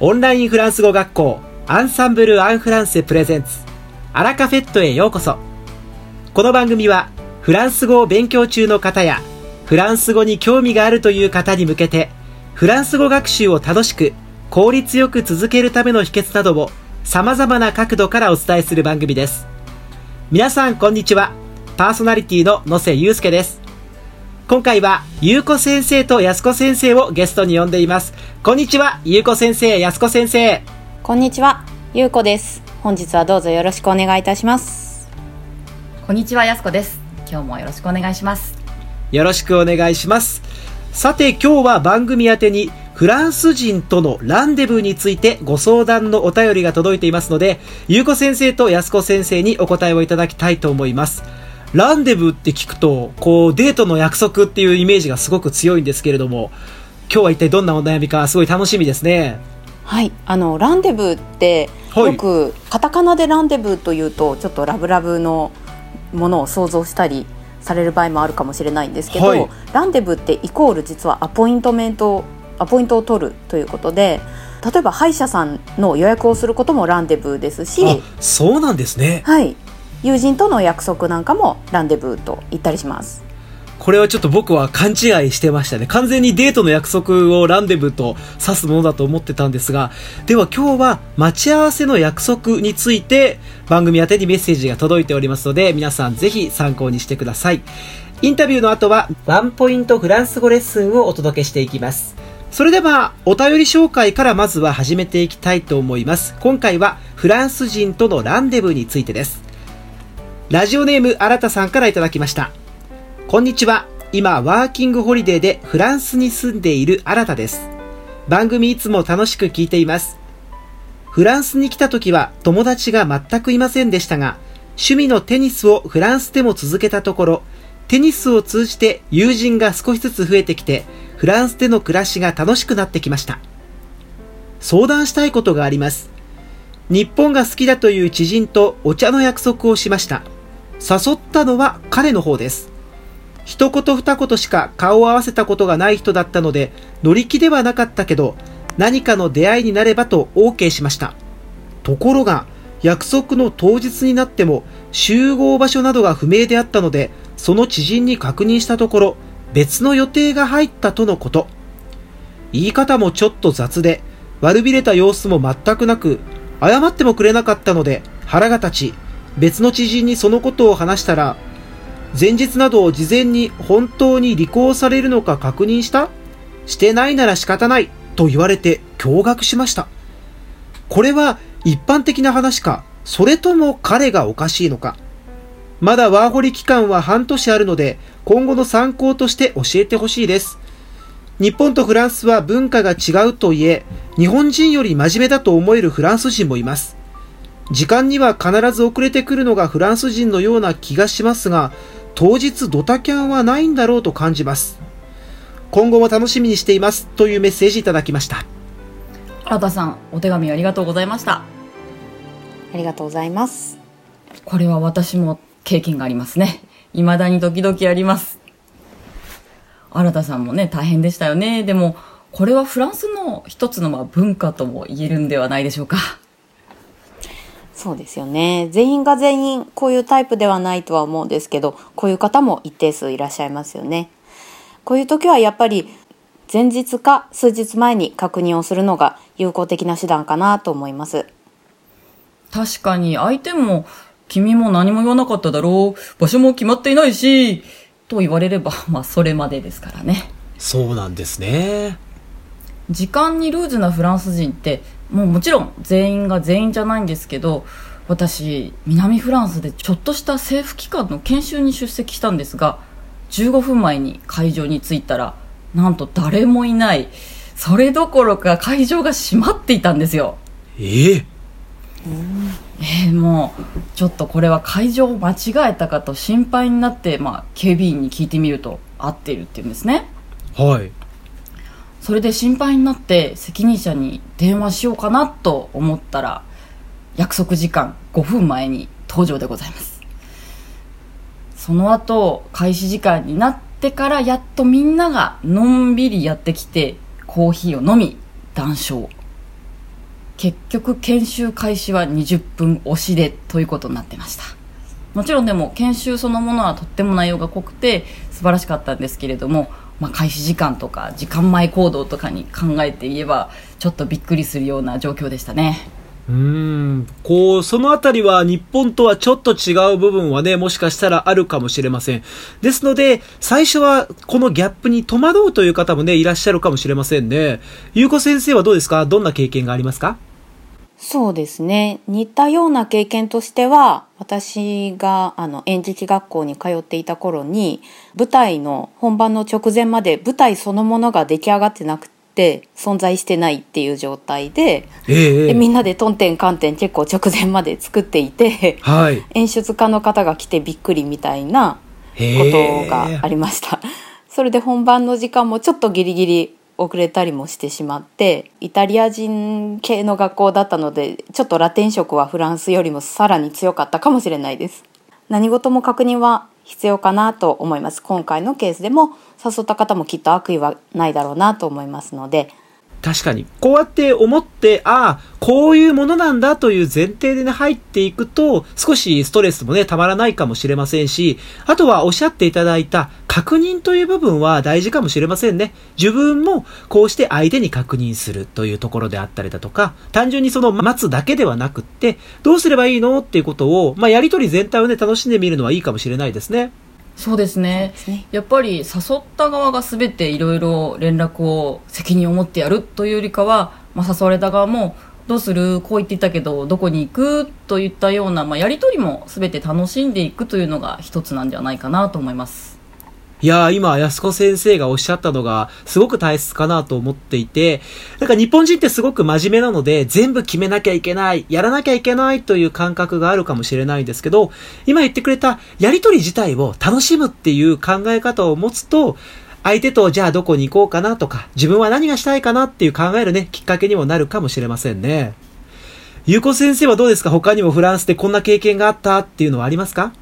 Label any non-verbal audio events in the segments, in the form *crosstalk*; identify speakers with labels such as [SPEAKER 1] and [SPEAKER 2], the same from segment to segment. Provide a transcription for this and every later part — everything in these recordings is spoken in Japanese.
[SPEAKER 1] オンラインフランス語学校アンサンブル・アン・フランセプレゼンツアラカフェットへようこそ。この番組はフランス語を勉強中の方やフランス語に興味があるという方に向けてフランス語学習を楽しく効率よく続けるための秘訣などを様々な角度からお伝えする番組です。皆さんこんにちは。パーソナリティの野瀬祐介です。今回は、ゆうこ先生とやすこ先生をゲストに呼んでいます。こんにちは、ゆうこ先生、やすこ先生。
[SPEAKER 2] こんにちは、ゆうこです。本日はどうぞよろしくお願いいたします。
[SPEAKER 3] こんにちは、やすこです。今日もよろしくお願いします。
[SPEAKER 1] よろしくお願いします。さて、今日は番組宛てに、フランス人とのランデブーについてご相談のお便りが届いていますので、ゆうこ先生とやすこ先生にお答えをいただきたいと思います。ランデブーって聞くと、こう、デートの約束っていうイメージがすごく強いんですけれども、今日は一体どんなお悩みか、すごい楽しみですね。
[SPEAKER 2] はい、あのランデブーって、よくカタカナでランデブーというとちょっとラブラブのものを想像したりされる場合もあるかもしれないんですけど、はい、ランデブーってイコール実はアポイントメントアポイントを取るということで例えば歯医者さんの予約をすることもランデブーですし
[SPEAKER 1] そうなんですね。
[SPEAKER 2] はい友人との約束なんかもランデブーと言ったりします
[SPEAKER 1] これはちょっと僕は勘違いしてましたね。完全にデートの約束をランデブーと指すものだと思ってたんですが、では今日は待ち合わせの約束について番組宛てにメッセージが届いておりますので、皆さんぜひ参考にしてください。インタビューの後はワンポイントフランス語レッスンをお届けしていきます。それではお便り紹介からまずは始めていきたいと思います。今回はフランス人とのランデブーについてです。ラジオネーム新田さんからいただきました。こんにちは。今、ワーキングホリデーでフランスに住んでいる新田です。番組いつも楽しく聞いています。フランスに来た時は友達が全くいませんでしたが、趣味のテニスをフランスでも続けたところ、テニスを通じて友人が少しずつ増えてきて、フランスでの暮らしが楽しくなってきました。相談したいことがあります。日本が好きだという知人とお茶の約束をしました。誘ったのは彼の方です。一言二言しか顔を合わせたことがない人だったので、乗り気ではなかったけど、何かの出会いになればと OK しました。ところが、約束の当日になっても集合場所などが不明であったので、その知人に確認したところ、別の予定が入ったとのこと。言い方もちょっと雑で、悪びれた様子も全くなく、謝ってもくれなかったので腹が立ち、別の知人にそのことを話したら、前日などを事前に本当に履行されるのか確認した？してないなら仕方ないと言われて驚愕しました。これは一般的な話か、それとも彼がおかしいのか？まだワーホリ期間は半年あるので、今後の参考として教えてほしいです。日本とフランスは文化が違うといえ、日本人より真面目だと思えるフランス人もいます。時間には必ず遅れてくるのがフランス人のような気がしますが、当日ドタキャンはないんだろうと感じます。今後も楽しみにしていますというメッセージいただきました。
[SPEAKER 3] 新田さん、お手紙ありがとうございました。あ
[SPEAKER 2] りがとうございます。
[SPEAKER 3] これは私も経験がありますね。未だにドキドキあります。新田さんもね、大変でしたよね。でも、これはフランスの一つのまあ文化とも言えるんではないでしょうか。
[SPEAKER 2] そうですよね。全員が全員こういうタイプではないとは思うんですけど、こういう方も一定数いらっしゃいますよね。こういう時はやっぱり前日か数日前に確認をするのが有効的な手段かなと思います。
[SPEAKER 3] 確かに相手も君も何も言わなかっただろう。場所も決まっていないし、と言われれば、*laughs* まあそれまでですからね。
[SPEAKER 1] そうなんですね。
[SPEAKER 3] 時間にルーズなフランス人ってもうもちろん全員が全員じゃないんですけど私南フランスでちょっとした政府機関の研修に出席したんですが15分前に会場に着いたらなんと誰もいないそれどころか会場が閉まっていたんですよ。
[SPEAKER 1] ええ。
[SPEAKER 3] えー、もうちょっとこれは会場を間違えたかと心配になって、まあ、警備員に聞いてみると合っているっていうんですね。
[SPEAKER 1] はい
[SPEAKER 3] それで心配になって責任者に電話しようかなと思ったら約束時間5分前に登場でございます。その後開始時間になってからやっとみんながのんびりやってきてコーヒーを飲み談笑。結局研修開始は20分押しでということになってました。もちろんでも研修そのものはとっても内容が濃くて素晴らしかったんですけれども、まあ、開始時間とか時間前行動とかに考えて言えばちょっとびっくりするような状況でしたね
[SPEAKER 1] うん、こう、そのあたりは日本とはちょっと違う部分はね、もしかしたらあるかもしれません。ですので、最初はこのギャップに戸惑うという方もね、いらっしゃるかもしれませんね。ゆうこ先生はどうですか？どんな経験がありますか？
[SPEAKER 2] そうですね。似たような経験としては、私があの演劇学校に通っていた頃に、舞台の本番の直前まで舞台そのものが出来上がってなくて存在してないっていう状態でえー、でみんなでトンテンカンテン結構直前まで作っていて、はい、演出家の方が来てびっくりみたいなことがありました。それで本番の時間もちょっとギリギリ遅れたりもしてしまってイタリア人系の学校だったのでちょっとラテン色はフランスよりもさらに強かったかもしれないです。何事も確認は必要かなと思います。今回のケースでも誘った方もきっと悪意はないだろうなと思いますので
[SPEAKER 1] 確かに。こうやって思って、ああ、こういうものなんだという前提でね、入っていくと、少しストレスもね、たまらないかもしれませんし、あとはおっしゃっていただいた確認という部分は大事かもしれませんね。自分もこうして相手に確認するというところであったりだとか、単純にその待つだけではなくって、どうすればいいのっていうことを、まあ、やりとり全体をね、楽しんでみるのはいいかもしれないですね。
[SPEAKER 3] そうですね、ね、やっぱり誘った側が全ていろいろ連絡を責任を持ってやるというよりかは、まあ、誘われた側もどうする？こう言っていたけどどこに行く？といったような、まあ、やり取りも全て楽しんでいくというのが一つなんじゃないかなと思います。
[SPEAKER 1] いやー、今、安子先生がおっしゃったのが、すごく大切かなと思っていて、なんか日本人ってすごく真面目なので、全部決めなきゃいけない、やらなきゃいけないという感覚があるかもしれないんですけど、今言ってくれたやりとり自体を楽しむっていう考え方を持つと、相手とじゃあどこに行こうかなとか、自分は何がしたいかなっていう考えるね、きっかけにもなるかもしれませんね。ゆうこ先生はどうですか？他にもフランスでこんな経験があったっていうのはありますか？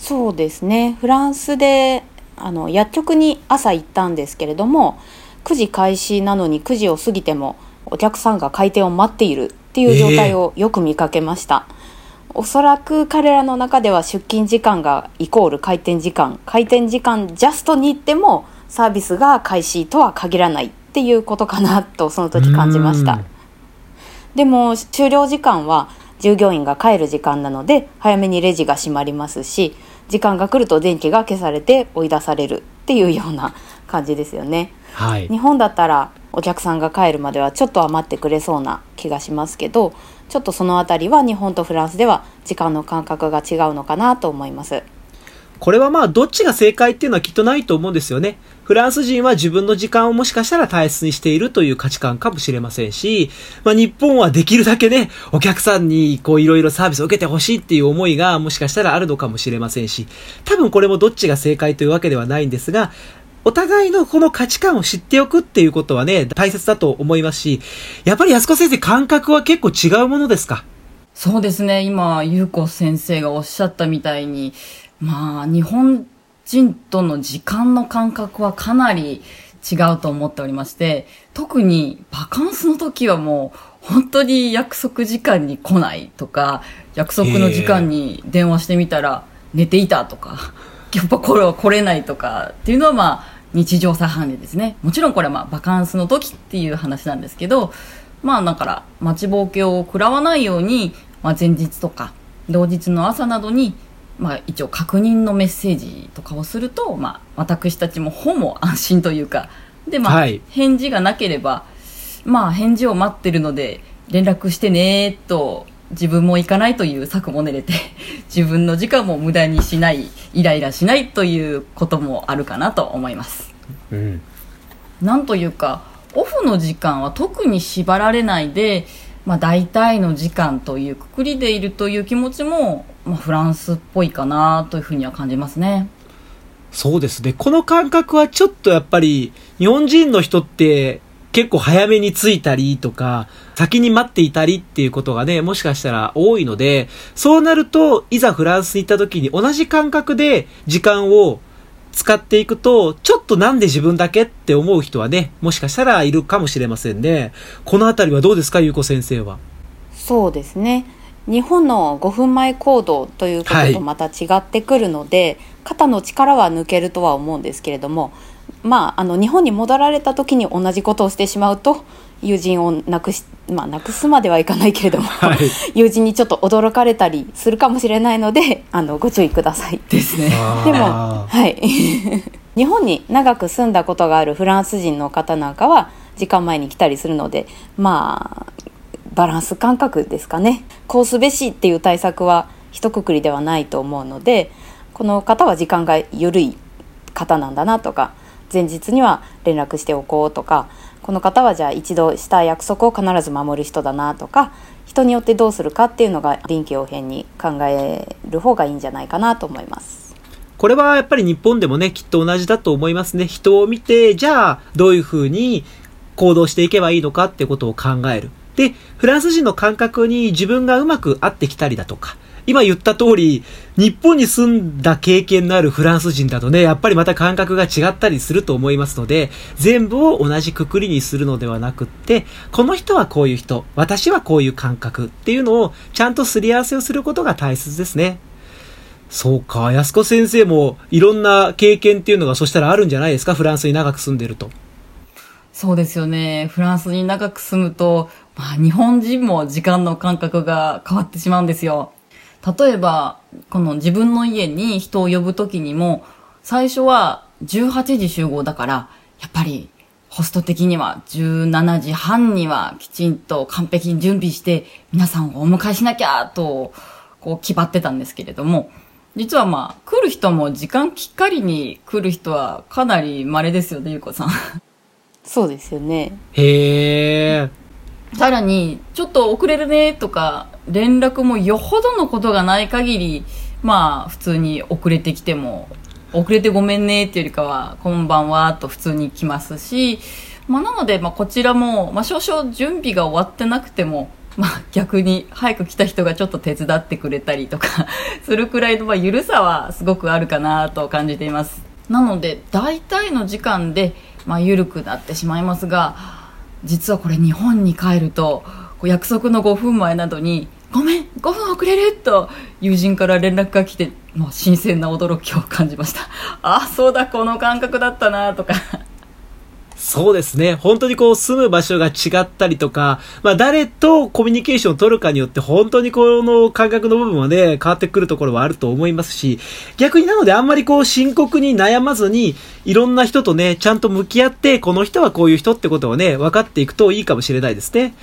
[SPEAKER 2] そうですね。フランスであの薬局に朝行ったんですけれども9時開始なのに9時を過ぎてもお客さんが開店を待っているっていう状態をよく見かけました、えー、おそらく彼らの中では出勤時間がイコール開店時間。開店時間ジャストに行ってもサービスが開始とは限らないっていうことかなとその時感じました。でも終了時間は従業員が帰る時間なので早めにレジが閉まりますし時間が来ると電気が消されて追い出されるっていうような感じですよね。はい、日本だったらお客さんが帰るまではちょっと余ってくれそうな気がしますけどちょっとその辺りは日本とフランスでは時間の感覚が違うのかなと思います。
[SPEAKER 1] これはまあどっちが正解っていうのはきっとないと思うんですよね。フランス人は自分の時間をもしかしたら大切にしているという価値観かもしれませんし、まあ日本はできるだけね、お客さんにこういろいろサービスを受けてほしいっていう思いがもしかしたらあるのかもしれませんし、多分これもどっちが正解というわけではないんですが、お互いのこの価値観を知っておくっていうことはね、大切だと思いますし、やっぱり安子先生感覚は結構違うものですか？
[SPEAKER 3] そうですね。今、ゆうこ先生がおっしゃったみたいに、まあ、日本人との時間の感覚はかなり違うと思っておりまして、特にバカンスの時はもう、本当に約束時間に来ないとか、約束の時間に電話してみたら寝ていたとか、*laughs* やっぱこれは来れないとかっていうのはまあ、日常茶飯事ですね。もちろんこれはまあ、バカンスの時っていう話なんですけど、まあだから待ちぼうけを食らわないように、まあ前日とか同日の朝などにまあ、一応確認のメッセージとかをすると、まあ、私たちもほぼ安心というかで、まあ、はい、返事がなければ、まあ、返事を待ってるので連絡してねと自分も行かないという策も練れて *laughs* 自分の時間も無駄にしないイライラしないということもあるかなと思います、うん、なんというかオフの時間は特に縛られないで、まあ、大体の時間というくくりでいるという気持ちもまあ、フランスっぽいかなというふうには感じますね。
[SPEAKER 1] そうですね。この感覚はちょっとやっぱり日本人の人って結構早めに着いたりとか、先に待っていたりっていうことがね、もしかしたら多いので、そうなると、いざフランスに行った時に同じ感覚で時間を使っていくと、ちょっとなんで自分だけって思う人はね、もしかしたらいるかもしれませんね。このあたりはどうですか、ゆうこ先生は？
[SPEAKER 2] そうですね。日本の5分前行動ということとまた違ってくるので、はい、肩の力は抜けるとは思うんですけれどもまああの日本に戻られた時に同じことをしてしまうと友人をなくし、まあ、なくすまではいかないけれども、はい、*laughs* 友人にちょっと驚かれたりするかもしれないのであのご注意ください。
[SPEAKER 3] ですね。*laughs*
[SPEAKER 2] でも、はい、*laughs* 日本に長く住んだことがあるフランス人の方なんかは時間前に来たりするのでまあバランス感覚ですかねこうすべしっていう対策は一括りではないと思うのでこの方は時間が緩い方なんだなとか前日には連絡しておこうとかこの方はじゃあ一度した約束を必ず守る人だなとか人によってどうするかっていうのが臨機応変に考える方がいいんじゃないかなと思います。
[SPEAKER 1] これはやっぱり日本でもね、きっと同じだと思いますね。人を見て、じゃあ、どういうふうに行動していけばいいのかってことを考える。で、フランス人の感覚に自分がうまく合ってきたりだとか、今言った通り、日本に住んだ経験のあるフランス人だとね、やっぱりまた感覚が違ったりすると思いますので、全部を同じくくりにするのではなくって、この人はこういう人、私はこういう感覚っていうのをちゃんとすり合わせをすることが大切ですね。そうか、安子先生もいろんな経験っていうのがそしたらあるんじゃないですか、フランスに長く住んでると。
[SPEAKER 3] そうですよね。フランスに長く住むと、まあ、日本人も時間の感覚が変わってしまうんですよ。例えば、この自分の家に人を呼ぶときにも、最初は18時集合だから、やっぱりホスト的には17時半にはきちんと完璧に準備して皆さんをお迎えしなきゃと、こう決まってたんですけれども、実はまあ、来る人も時間きっかりに来る人はかなり稀ですよね、ゆうこさん。
[SPEAKER 2] そうですよね。
[SPEAKER 1] へえ。
[SPEAKER 3] さらに、ちょっと遅れるねとか、連絡もよほどのことがない限り、まあ、普通に遅れてきても、遅れてごめんねっていうよりかは、こんばんはと普通に来ますし、まあ、なので、まあ、こちらも、まあ、少々準備が終わってなくても、まあ、逆に早く来た人がちょっと手伝ってくれたりとか *laughs* するくらいの、まあ、緩さはすごくあるかなと感じています。なので、大体の時間で、まあ、緩くなってしまいますが、実はこれ日本に帰ると約束の5分前などに「ごめん5分遅れる!」と友人から連絡が来て、もう、新鮮な驚きを感じましたああそうだこの感覚だったなとか
[SPEAKER 1] そうですね。本当にこう住む場所が違ったりとか、まあ誰とコミュニケーションを取るかによって本当にこの感覚の部分はね、変わってくるところはあると思いますし、逆になのであんまりこう深刻に悩まずに、いろんな人とね、ちゃんと向き合って、この人はこういう人ってことをね、分かっていくといいかもしれないですね。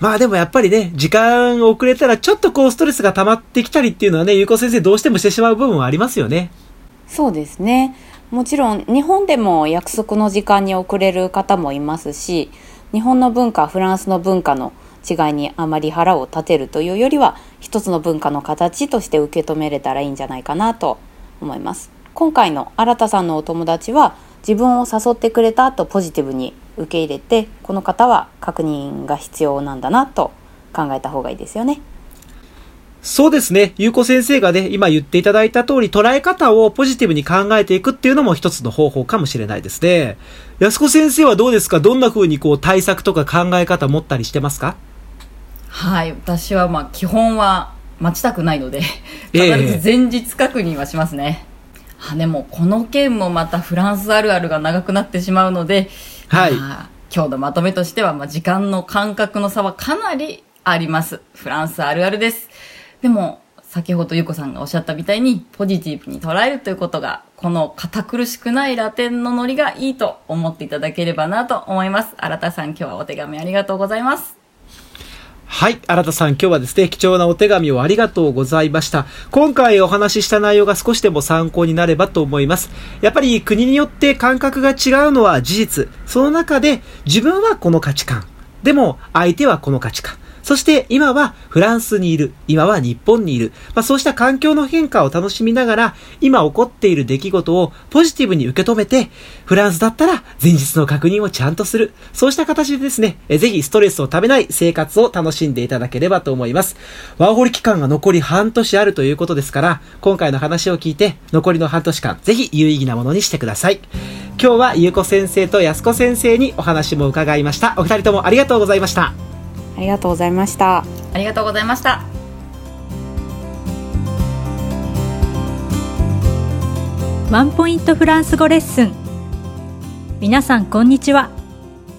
[SPEAKER 1] まあでもやっぱりね、時間遅れたらちょっとこうストレスが溜まってきたりっていうのはね、ゆうこ先生どうしてもしてしまう部分はありますよね。
[SPEAKER 2] そうですね。もちろん日本でも約束の時間に遅れる方もいますし日本の文化フランスの文化の違いにあまり腹を立てるというよりは一つの文化の形として受け止めれたらいいんじゃないかなと思います今回の新田さんのお友達は自分を誘ってくれたとポジティブに受け入れてこの方は確認が必要なんだなと考えた方がいいですよね。
[SPEAKER 1] そうですね。ゆうこ先生がね、今言っていただいた通り、捉え方をポジティブに考えていくっていうのも一つの方法かもしれないですね。安子先生はどうですか？どんな風にこう対策とか考え方持ったりしてますか？
[SPEAKER 3] はい。私はまあ基本は待ちたくないので、*laughs* 必ず前日確認はしますね。えー、あでも、この件もまたフランスあるあるが長くなってしまうので、
[SPEAKER 1] はい。
[SPEAKER 3] 今日のまとめとしては、まあ、時間の感覚の差はかなりあります。フランスあるあるです。でも、先ほどゆこさんがおっしゃったみたいに、ポジティブに捉えるということが、この堅苦しくないラテンのノリがいいと思っていただければなと思います。新田さん、今日はお手紙ありがとうございます。
[SPEAKER 1] はい。新田さん、今日はですね、貴重なお手紙をありがとうございました。今回お話しした内容が少しでも参考になればと思います。やっぱり国によって感覚が違うのは事実。その中で自分はこの価値観。でも相手はこの価値観。そして今はフランスにいる。今は日本にいる。まあ、そうした環境の変化を楽しみながら、今起こっている出来事をポジティブに受け止めて、フランスだったら前日の確認をちゃんとする。そうした形でですね、えぜひストレスをためない生活を楽しんでいただければと思います。ワーホリ期間が残り半年あるということですから、今回の話を聞いて、残りの半年間、ぜひ有意義なものにしてください。今日はゆうこ先生とやすこ先生にお話も伺いました。お二人ともありがとうございました。
[SPEAKER 2] ありがとうございました。
[SPEAKER 3] ありがとうございました。
[SPEAKER 4] ワンポイントフランス語レッスン。皆さんこんにちは。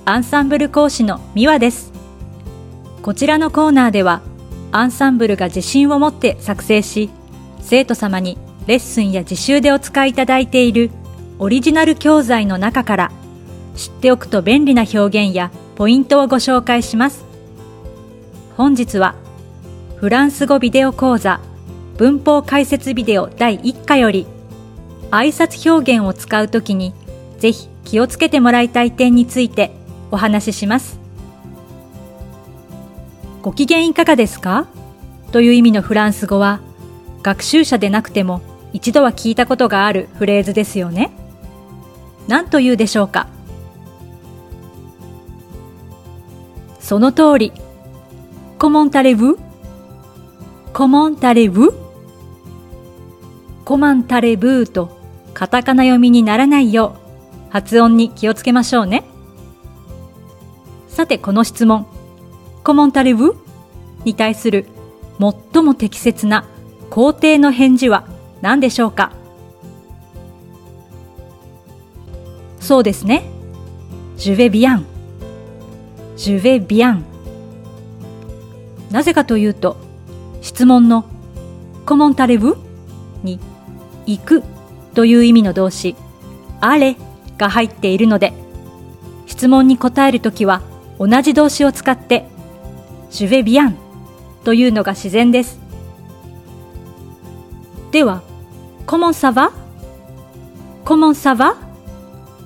[SPEAKER 4] アンサンブル講師のミワです。こちらのコーナーではアンサンブルが自信を持って作成し生徒様にレッスンや自習でお使いいただいているオリジナル教材の中から知っておくと便利な表現やポイントをご紹介します本日はフランス語ビデオ講座文法解説ビデオ第1課より挨拶表現を使うときにぜひ気をつけてもらいたい点についてお話しします。ご機嫌いかがですか？という意味のフランス語は学習者でなくても一度は聞いたことがあるフレーズですよね。何と言うでしょうか？その通り。Comment allez-vous? Comment allez-vous? コマンタレブーとカタカナ読みにならないよう発音に気をつけましょうね。さてこの質問、コモンタレブに対する最も適切な肯定の返事は何でしょうかそうですね。Je vais bien. Je vais bien. なぜかというと、質問のコモンタレブに行くという意味の動詞、あれが入っているので、質問に答えるときは同じ動詞を使って、ジュベビアンというのが自然です。では、コモンサバコモンサバ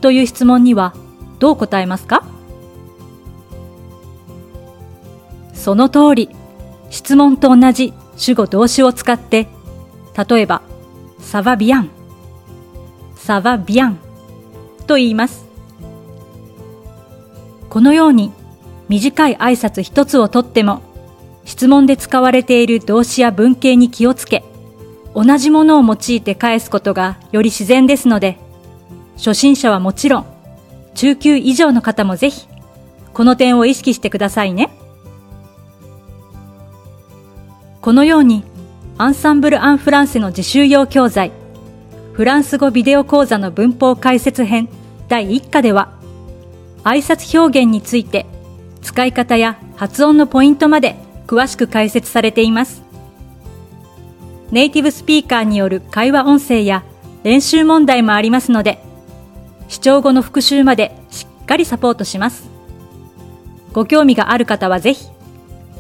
[SPEAKER 4] という質問にはどう答えますか？その通り、質問と同じ主語動詞を使って、例えば、サバビアン、サバビアンと言います。このように短い挨拶一つをとっても、質問で使われている動詞や文型に気をつけ、同じものを用いて返すことがより自然ですので、初心者はもちろん、中級以上の方もぜひ、この点を意識してくださいね。このように、アンサンブル・アン・フランセの自習用教材、フランス語ビデオ講座の文法解説編第1課では、挨拶表現について、使い方や発音のポイントまで詳しく解説されています。ネイティブスピーカーによる会話音声や練習問題もありますので、視聴後の復習までしっかりサポートします。ご興味がある方はぜひ、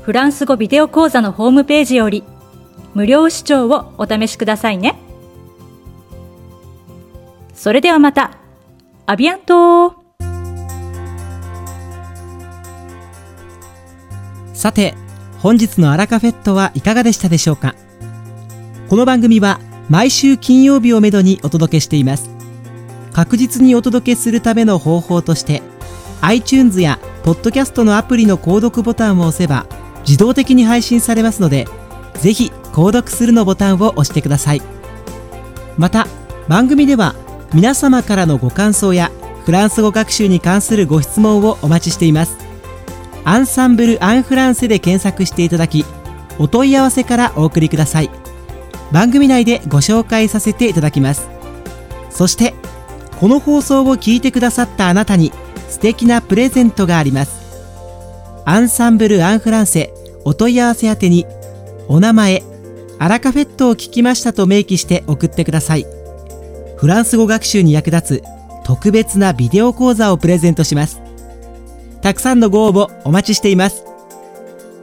[SPEAKER 4] フランス語ビデオ講座のホームページより無料視聴をお試しくださいね。それではまた、アビアント
[SPEAKER 1] さて、本日のアラカフェットはいかがでしたでしょうか？この番組は毎週金曜日をめどにお届けしています。確実にお届けするための方法として、iTunes やポッドキャストのアプリの購読ボタンを押せば自動的に配信されますので、ぜひ購読するのボタンを押してください。また、番組では皆様からのご感想やフランス語学習に関するご質問をお待ちしています。アンサンブル・アン・フランセで検索していただき、お問い合わせからお送りください。番組内でご紹介させていただきます。そして、この放送を聞いてくださったあなたに素敵なプレゼントがあります。アンサンブル・アン・フランセお問い合わせ宛てにお名前、アラカフェットを聞きましたと明記して送ってください。フランス語学習に役立つ特別なビデオ講座をプレゼントします。たくさんのご応募お待ちしています。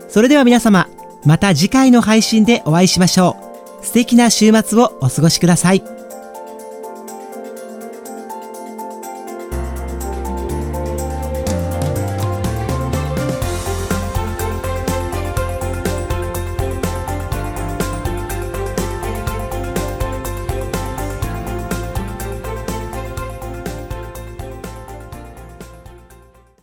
[SPEAKER 1] それでは皆様、また次回の配信でお会いしましょう。素敵な週末をお過ごしください。